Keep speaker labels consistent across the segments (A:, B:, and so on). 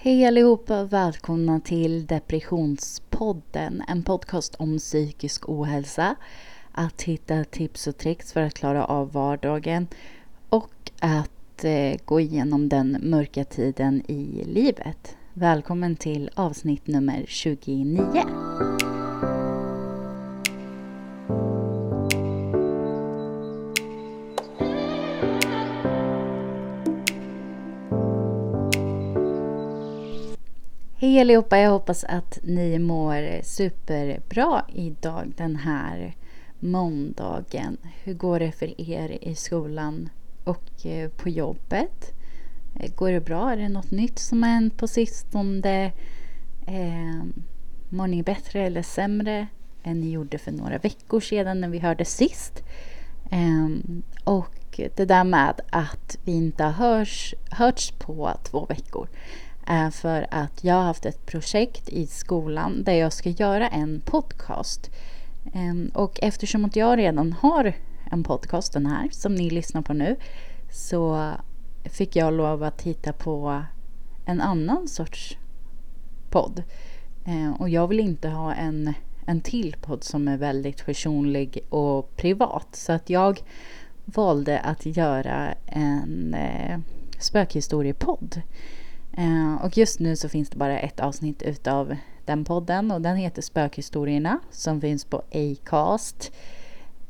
A: Hej allihopa och välkomna till Depressionspodden. En podcast om psykisk ohälsa. Att hitta tips och tricks för att klara av vardagen. Och att eh, gå igenom den mörka tiden i livet. Välkommen till avsnitt nummer 29. Hej allihopa, jag hoppas att ni mår superbra idag den här måndagen. Hur går det för er i skolan och eh, på jobbet? Eh, går det bra? Är det något nytt som har hänt på sistone? Eh, mår ni bättre eller sämre än ni gjorde för några veckor sedan när vi hörde sist? Eh, och det där med att vi inte har hörts på två veckor är för att jag har haft ett projekt i skolan där jag ska göra en podcast. Ehm, och eftersom att jag redan har en podcast, den här, som ni lyssnar på nu, så fick jag lov att titta på en annan sorts podd. Ehm, och jag vill inte ha en, en till podd som är väldigt personlig och privat. Så att jag valde att göra en eh, spökhistoriepodd. Eh, och just nu så finns det bara ett avsnitt utav den podden och den heter Spökhistorierna som finns på Acast.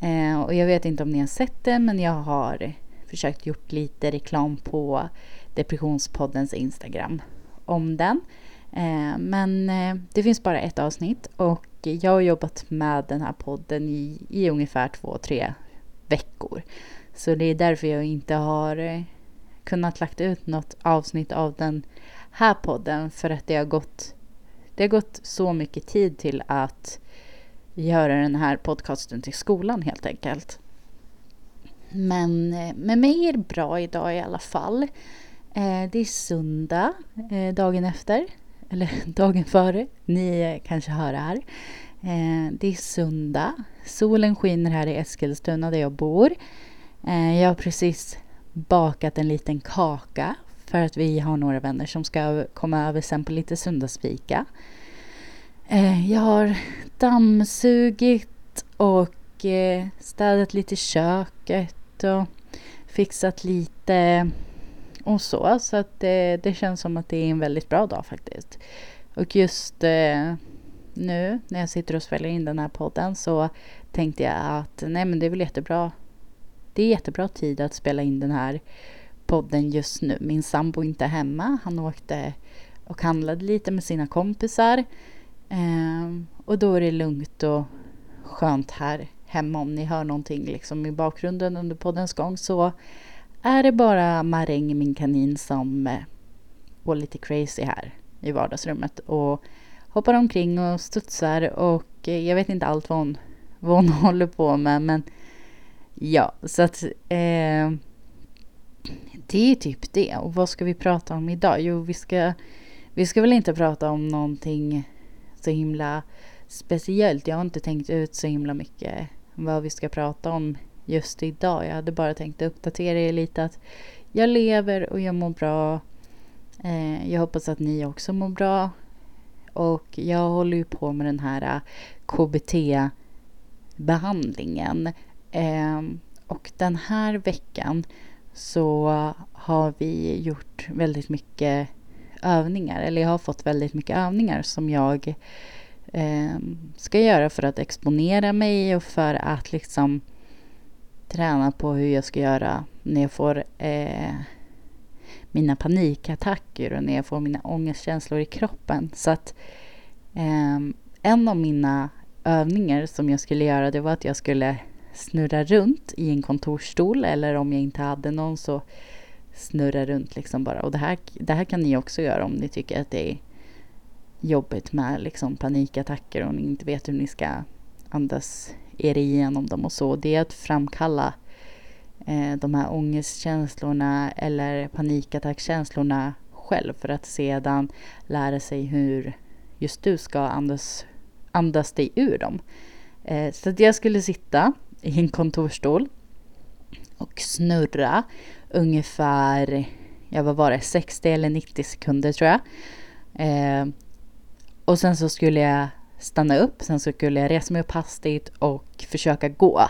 A: Eh, och jag vet inte om ni har sett den men jag har försökt gjort lite reklam på Depressionspoddens Instagram om den. Eh, men eh, det finns bara ett avsnitt och jag har jobbat med den här podden i, i ungefär två, tre veckor. Så det är därför jag inte har eh, kunnat lagt ut något avsnitt av den här podden för att det har gått, det har gått så mycket tid till att göra den här podcasten till skolan helt enkelt. Men eh, med mig är det bra idag i alla fall. Eh, det är söndag eh, dagen efter, eller dagen före. Ni kanske hör det här. Det är söndag. Solen skiner här i Eskilstuna där jag bor. Jag har precis bakat en liten kaka för att vi har några vänner som ska komma över sen på lite söndagsfika. Eh, jag har dammsugit och eh, städat lite köket och fixat lite och så. Så att det, det känns som att det är en väldigt bra dag faktiskt. Och just nu när jag sitter och spelar in den här podden så tänkte jag att nej men det är väl jättebra det är jättebra tid att spela in den här podden just nu. Min sambo är inte hemma. Han åkte och handlade lite med sina kompisar. Eh, och då är det lugnt och skönt här hemma. Om ni hör någonting liksom i bakgrunden under poddens gång så är det bara Maräng, min kanin, som eh, går lite crazy här i vardagsrummet och hoppar omkring och studsar och eh, jag vet inte allt vad hon, vad hon håller på med men Ja, så att eh, det är typ det. Och vad ska vi prata om idag? Jo, vi ska, vi ska väl inte prata om någonting så himla speciellt. Jag har inte tänkt ut så himla mycket vad vi ska prata om just idag. Jag hade bara tänkt uppdatera er lite att jag lever och jag mår bra. Eh, jag hoppas att ni också mår bra. Och jag håller ju på med den här eh, KBT-behandlingen. Ehm, och den här veckan så har vi gjort väldigt mycket övningar, eller jag har fått väldigt mycket övningar som jag ehm, ska göra för att exponera mig och för att liksom träna på hur jag ska göra när jag får eh, mina panikattacker och när jag får mina ångestkänslor i kroppen. Så att eh, en av mina övningar som jag skulle göra det var att jag skulle snurra runt i en kontorsstol eller om jag inte hade någon så snurra runt liksom bara. Och det här, det här kan ni också göra om ni tycker att det är jobbigt med liksom panikattacker och ni inte vet hur ni ska andas er igenom dem och så. Det är att framkalla eh, de här ångestkänslorna eller panikattackkänslorna själv för att sedan lära sig hur just du ska andas, andas dig ur dem. Eh, så att jag skulle sitta i en kontorsstol och snurra ungefär jag var bara 60 eller 90 sekunder tror jag. Eh, och sen så skulle jag stanna upp, sen så skulle jag resa mig upp hastigt och försöka gå.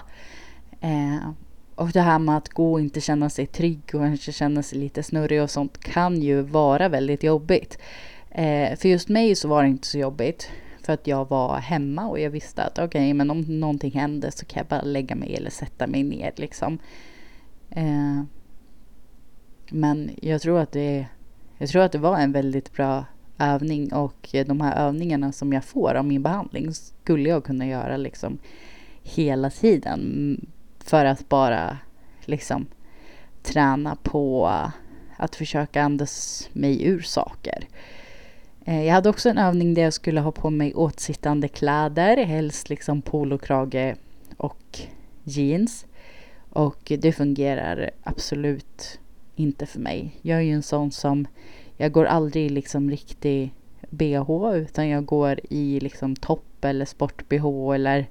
A: Eh, och det här med att gå och inte känna sig trygg och kanske känna sig lite snurrig och sånt kan ju vara väldigt jobbigt. Eh, för just mig så var det inte så jobbigt. För att jag var hemma och jag visste att okej, okay, men om någonting händer så kan jag bara lägga mig eller sätta mig ner liksom. Eh, men jag tror att det jag tror att det var en väldigt bra övning och de här övningarna som jag får av min behandling skulle jag kunna göra liksom hela tiden för att bara liksom träna på att försöka andas mig ur saker. Eh, jag hade också en övning där jag skulle ha på mig åtsittande kläder, helst liksom polokrage och jeans. Och det fungerar absolut inte för mig. Jag är ju en sån som, jag går aldrig liksom riktig bh utan jag går i liksom topp eller sport-bh eller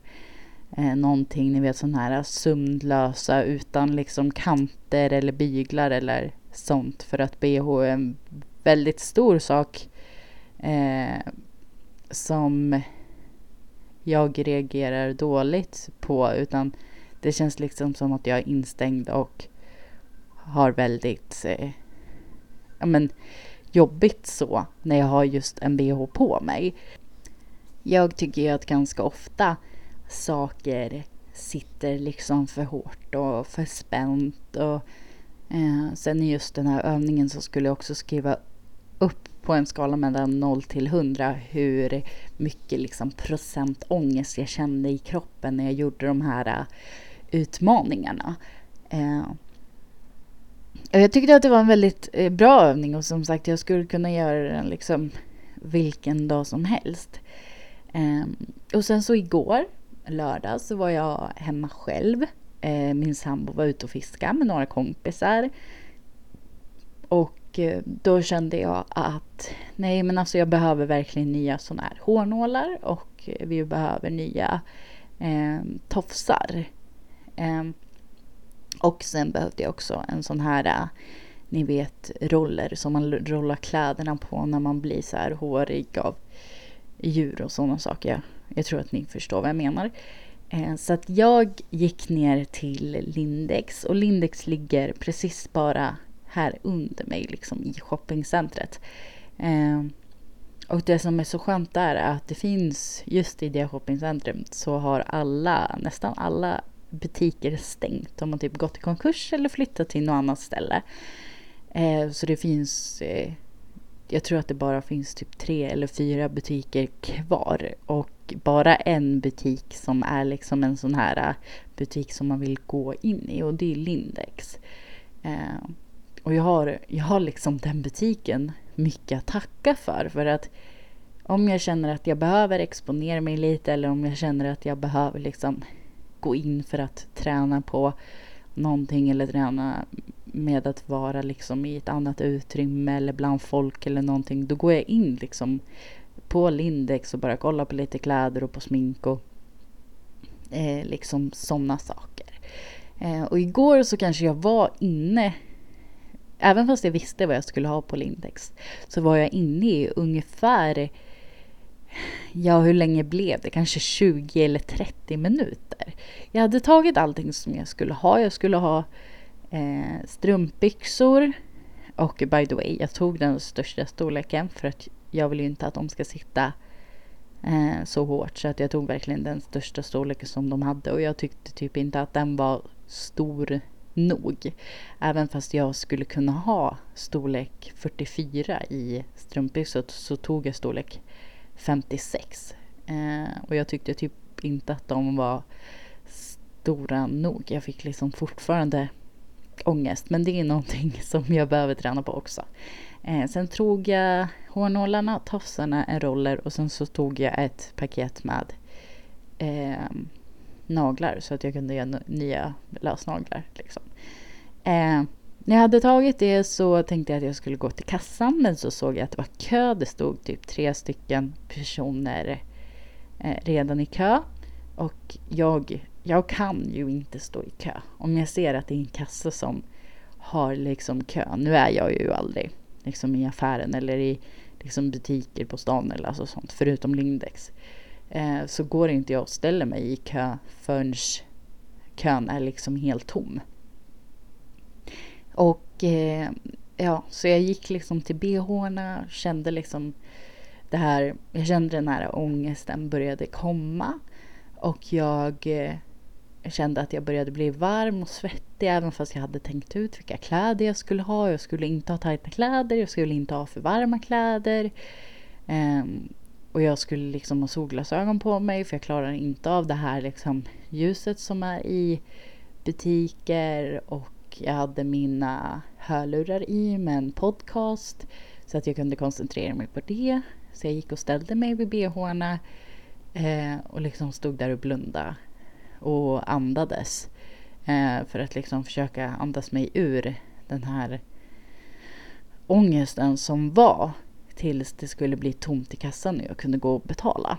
A: eh, någonting, ni vet sådana här sömnlösa utan liksom kanter eller byglar eller sånt för att bh är en väldigt stor sak eh, som jag reagerar dåligt på utan det känns liksom som att jag är instängd och har väldigt eh, ja, men, jobbigt så när jag har just en bh på mig. Jag tycker ju att ganska ofta saker sitter liksom för hårt och för spänt. Och, eh, sen i just den här övningen så skulle jag också skriva upp på en skala mellan 0 till 100 hur mycket liksom procent ångest jag kände i kroppen när jag gjorde de här äh, utmaningarna. Eh, jag tyckte att det var en väldigt eh, bra övning och som sagt jag skulle kunna göra den liksom vilken dag som helst. Eh, och sen så igår, lördag, så var jag hemma själv. min sambo var ute och fiskade med några kompisar. Och Eh, då kände jag att nej men alltså jag behöver verkligen nya sådana här hårnålar och eh, vi behöver nya eh, tofsar. Eh, och sen behövde jag också en sån här, eh, ni vet, roller som man rollar kläderna på när man blir så här hårig av djur och sådana saker. Jag, jag tror att ni förstår vad jag menar. Eh, så att jag gick ner till Lindex och Lindex ligger precis bara här under mig liksom i shoppingcentret. Eh, och det som är så skönt där är att det finns just i det shoppingcentret så har alla, nästan alla butiker stängt. De har typ gått i konkurs eller flyttat till något annat ställe. Eh, så det finns, eh, jag tror att det bara finns typ tre eller fyra butiker kvar. Och bara en butik som är liksom en sån här eh, butik som man vill gå in i och det är Lindex. Eh, och jag har, jag har liksom den butiken mycket att tacka för. För att om jag känner att jag behöver exponera mig lite eller om jag känner att jag behöver liksom gå in för att träna på någonting eller träna med att vara liksom i ett annat utrymme eller bland folk eller någonting. Då går jag in liksom på Lindex och bara kollar på lite kläder och på smink och eh, liksom sådana saker. Eh, och igår så kanske jag var inne Även fast jag visste vad jag skulle ha på Lindex så var jag inne i ungefär, ja hur länge blev det? Kanske 20 eller 30 minuter. Jag hade tagit allting som jag skulle ha. Jag skulle ha eh, strumpbyxor och by the way, jag tog den största storleken för att jag vill ju inte att de ska sitta eh, så hårt så att jag tog verkligen den största storleken som de hade och jag tyckte typ inte att den var stor nog. Även fast jag skulle kunna ha storlek 44 i strumpbyxor så tog jag storlek 56. Eh, och jag tyckte typ inte att de var stora nog. Jag fick liksom fortfarande ångest. Men det är någonting som jag behöver träna på också. Eh, sen tog jag hårnålarna, tofsarna, en roller och sen så tog jag ett paket med eh, naglar så att jag kunde göra nya lösnaglar. Liksom. Eh, när jag hade tagit det så tänkte jag att jag skulle gå till kassan men så såg jag att det var kö. Det stod typ tre stycken personer eh, redan i kö. Och jag, jag kan ju inte stå i kö. Om jag ser att det är en kassa som har liksom kö. Nu är jag ju aldrig liksom i affären eller i liksom butiker på stan eller alltså sånt, förutom Lindex. Eh, så går inte jag och ställer mig i kö förrän kön är liksom helt tom. Och eh, ja, så jag gick liksom till bhna, kände liksom det här, jag kände den här ångesten började komma. Och jag eh, kände att jag började bli varm och svettig även fast jag hade tänkt ut vilka kläder jag skulle ha. Jag skulle inte ha tajta kläder, jag skulle inte ha för varma kläder. Eh, och jag skulle liksom ha solglasögon på mig för jag klarar inte av det här liksom ljuset som är i butiker och jag hade mina hörlurar i med en podcast så att jag kunde koncentrera mig på det. Så jag gick och ställde mig vid bhna eh, och liksom stod där och blundade och andades eh, för att liksom försöka andas mig ur den här ångesten som var tills det skulle bli tomt i kassan och jag kunde gå och betala.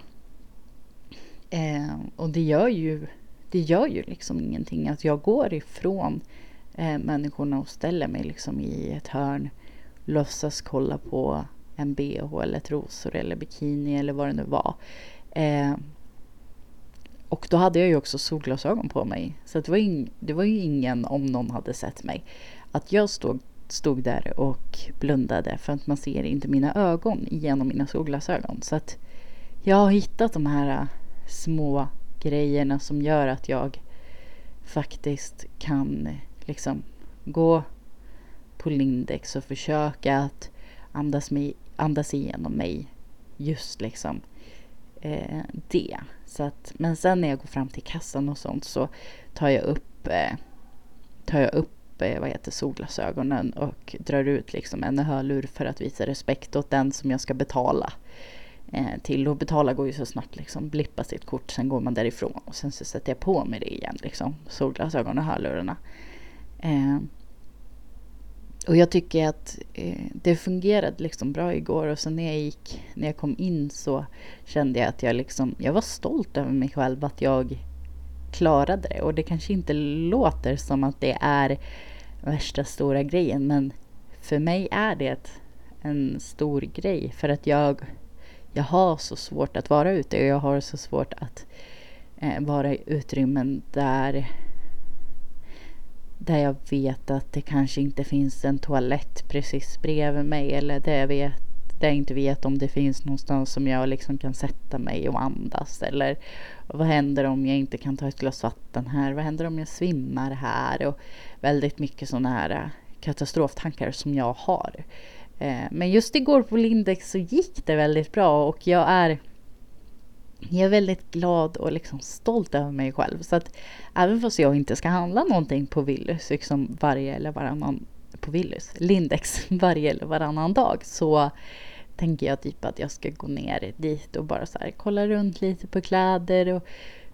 A: Eh, och det gör ju det gör ju liksom ingenting att jag går ifrån eh, människorna och ställer mig liksom i ett hörn. Låtsas kolla på en bh eller trosor eller bikini eller vad det nu var. Eh, och då hade jag ju också solglasögon på mig. Så det var, det var ju ingen, om någon hade sett mig, att jag stod, stod där och blundade för att man ser inte mina ögon genom mina solglasögon. Så att jag har hittat de här eh, små grejerna som gör att jag faktiskt kan liksom gå på Lindex och försöka att andas, mig, andas igenom mig. Just liksom eh, det. Så att, men sen när jag går fram till kassan och sånt så tar jag upp, eh, tar jag upp eh, vad heter solglasögonen och drar ut liksom en hörlur för att visa respekt åt den som jag ska betala eh, till. Och betala går ju så snabbt liksom. Blippa sitt kort, sen går man därifrån och sen så sätter jag på mig det igen liksom. Solglasögon och hörlurarna. Eh, Eh, och jag tycker att eh, det fungerade liksom bra igår och sen när jag gick, när jag kom in så kände jag att jag liksom, jag var stolt över mig själv att jag klarade det. Och det kanske inte låter som att det är värsta stora grejen men för mig är det en stor grej för att jag, jag har så svårt att vara ute och jag har så svårt att eh, vara i utrymmen där där jag vet att det kanske inte finns en toalett precis bredvid mig eller där jag, vet, där jag inte vet om det finns någonstans som jag liksom kan sätta mig och andas eller vad händer om jag inte kan ta ett glas vatten här? Vad händer om jag svimmar här? Och väldigt mycket sådana här äh, katastroftankar som jag har. Eh, men just igår på Lindex så gick det väldigt bra och jag är jag är väldigt glad och liksom stolt över mig själv. Så att även fast jag inte ska handla någonting på Willys liksom varje eller varannan på Willys, Lindex varje eller varannan dag så tänker jag typ att jag ska gå ner dit och bara så här kolla runt lite på kläder och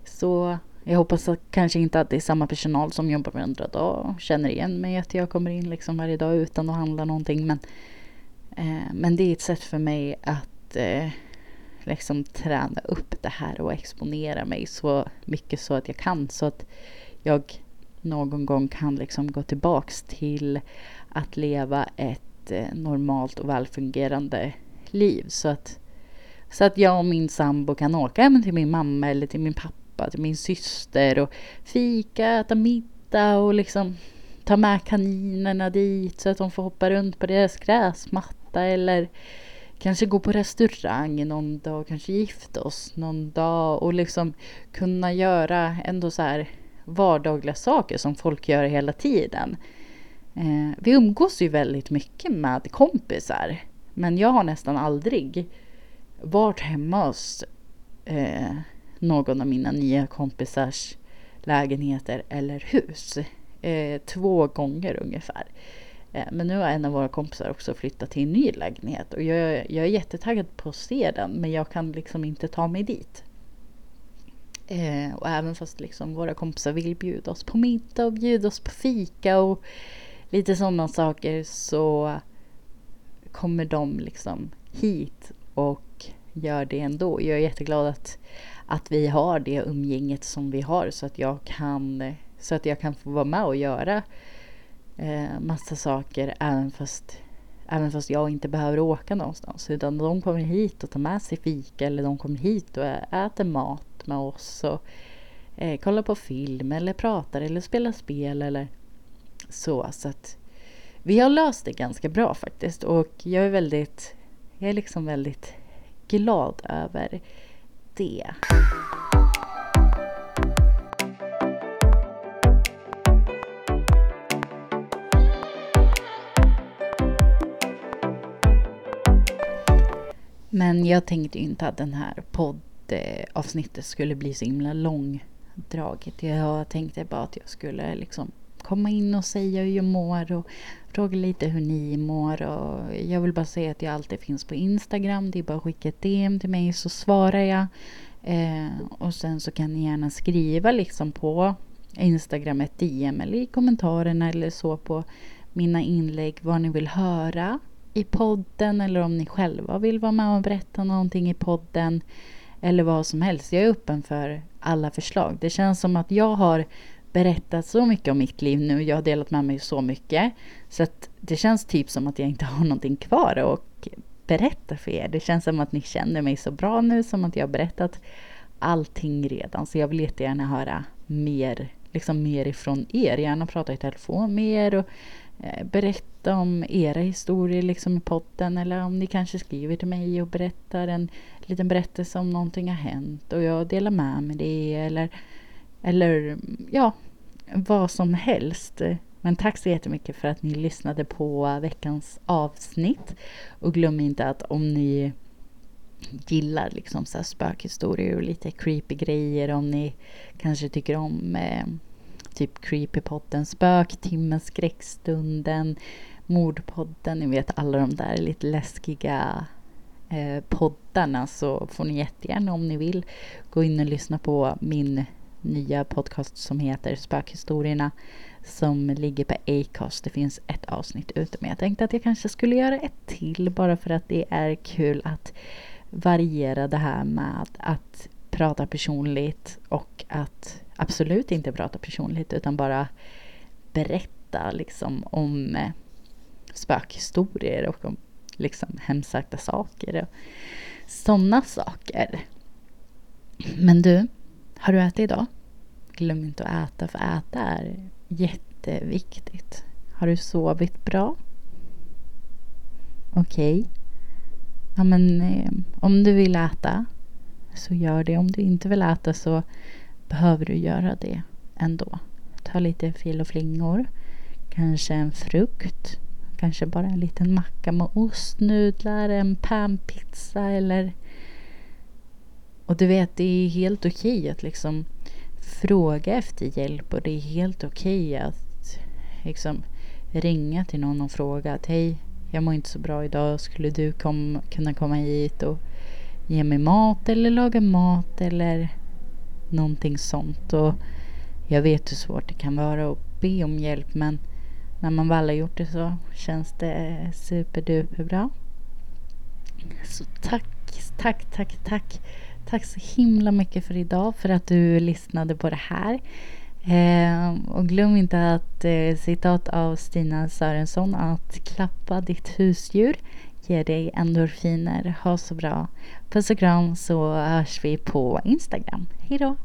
A: så. Jag hoppas att kanske inte att det är samma personal som jobbar med andra dag och känner igen mig att jag kommer in liksom varje dag utan att handla någonting. Men, eh, men det är ett sätt för mig att eh, liksom träna upp det här och exponera mig så mycket så att jag kan. Så att jag någon gång kan liksom gå tillbaks till att leva ett eh, normalt och välfungerande liv. Så att, så att jag och min sambo kan åka hem till min mamma eller till min pappa, till min syster och fika, äta middag och liksom ta med kaninerna dit så att de får hoppa runt på deras gräsmatta eller kanske gå på restaurang någon dag, kanske gifta oss någon dag och liksom kunna göra ändå så här vardagliga saker som folk gör hela tiden. Eh, vi umgås ju väldigt mycket med kompisar men jag har nästan aldrig varit hemma hos eh, någon av mina nya kompisars lägenheter eller hus. Eh, två gånger ungefär. Eh, men nu har en av våra kompisar också flyttat till en ny lägenhet och jag, jag är jättetaggad på att se den men jag kan liksom inte ta mig dit. Eh, och även fast liksom våra kompisar vill bjuda oss på middag och bjuda oss på fika och lite sådana saker så kommer de liksom hit och gör det ändå. Jag är jätteglad att, att vi har det umgänget som vi har så att jag kan, så att jag kan få vara med och göra eh, massa saker även fast, även fast jag inte behöver åka någonstans. Utan de kommer hit och tar med sig fika eller de kommer hit och äter mat med oss och eh, kollar på film eller pratar eller spelar spel eller så. Så att vi har löst det ganska bra faktiskt och jag är väldigt, jag är liksom väldigt glad över det. Men jag tänkte inte att den här poddavsnittet skulle bli så himla långdraget. Jag tänkte bara att jag skulle liksom komma in och säga hur jag mår och fråga lite hur ni mår. Och jag vill bara säga att jag alltid finns på Instagram. Det är bara att skicka ett DM till mig så svarar jag. Eh, och sen så kan ni gärna skriva liksom på Instagram ett DM eller i kommentarerna eller så på mina inlägg vad ni vill höra i podden eller om ni själva vill vara med och berätta någonting i podden eller vad som helst. Jag är öppen för alla förslag. Det känns som att jag har berättat så mycket om mitt liv nu. Jag har delat med mig så mycket. Så att det känns typ som att jag inte har någonting kvar att berätta för er. Det känns som att ni känner mig så bra nu, som att jag har berättat allting redan. Så jag vill jättegärna höra mer, liksom mer ifrån er. Gärna prata i telefon med er och Eh, berätta om era historier liksom i podden. Eller om ni kanske skriver till mig och berättar en liten berättelse om någonting har hänt och jag delar med mig det. Eller, eller ja, vad som helst. Men tack så jättemycket för att ni lyssnade på veckans avsnitt. Och glöm inte att om ni gillar liksom så spökhistorier och lite creepy grejer, om ni kanske tycker om eh, typ Creepypodden, Spöktimmen, Skräckstunden, Mordpodden, ni vet alla de där lite läskiga eh, poddarna så får ni jättegärna om ni vill gå in och lyssna på min nya podcast som heter Spökhistorierna som ligger på Acast. Det finns ett avsnitt ute men jag tänkte att jag kanske skulle göra ett till bara för att det är kul att variera det här med att prata personligt och att absolut inte prata personligt utan bara berätta liksom om eh, spökhistorier och om liksom hemsökta saker och sådana saker. Men du, har du ätit idag? Glöm inte att äta, för äta är jätteviktigt. Har du sovit bra? Okej. Okay. Ja, men eh, om du vill äta så gör det. Om du inte vill äta så behöver du göra det ändå. Ta lite fil och flingor. Kanske en frukt. Kanske bara en liten macka med ostnudlar, en panpizza eller... Och du vet, det är helt okej okay att liksom fråga efter hjälp och det är helt okej okay att liksom ringa till någon och fråga att hej, jag mår inte så bra idag, skulle du kom, kunna komma hit och ge mig mat eller laga mat eller någonting sånt. Och jag vet hur svårt det kan vara att be om hjälp men när man väl har gjort det så känns det superduperbra. Så tack, tack, tack, tack Tack så himla mycket för idag, för att du lyssnade på det här. Eh, och glöm inte att eh, citat av Stina Sörensson att klappa ditt husdjur ger dig endorfiner. Ha så bra. Puss och kram så hörs vi på Instagram. Hejdå!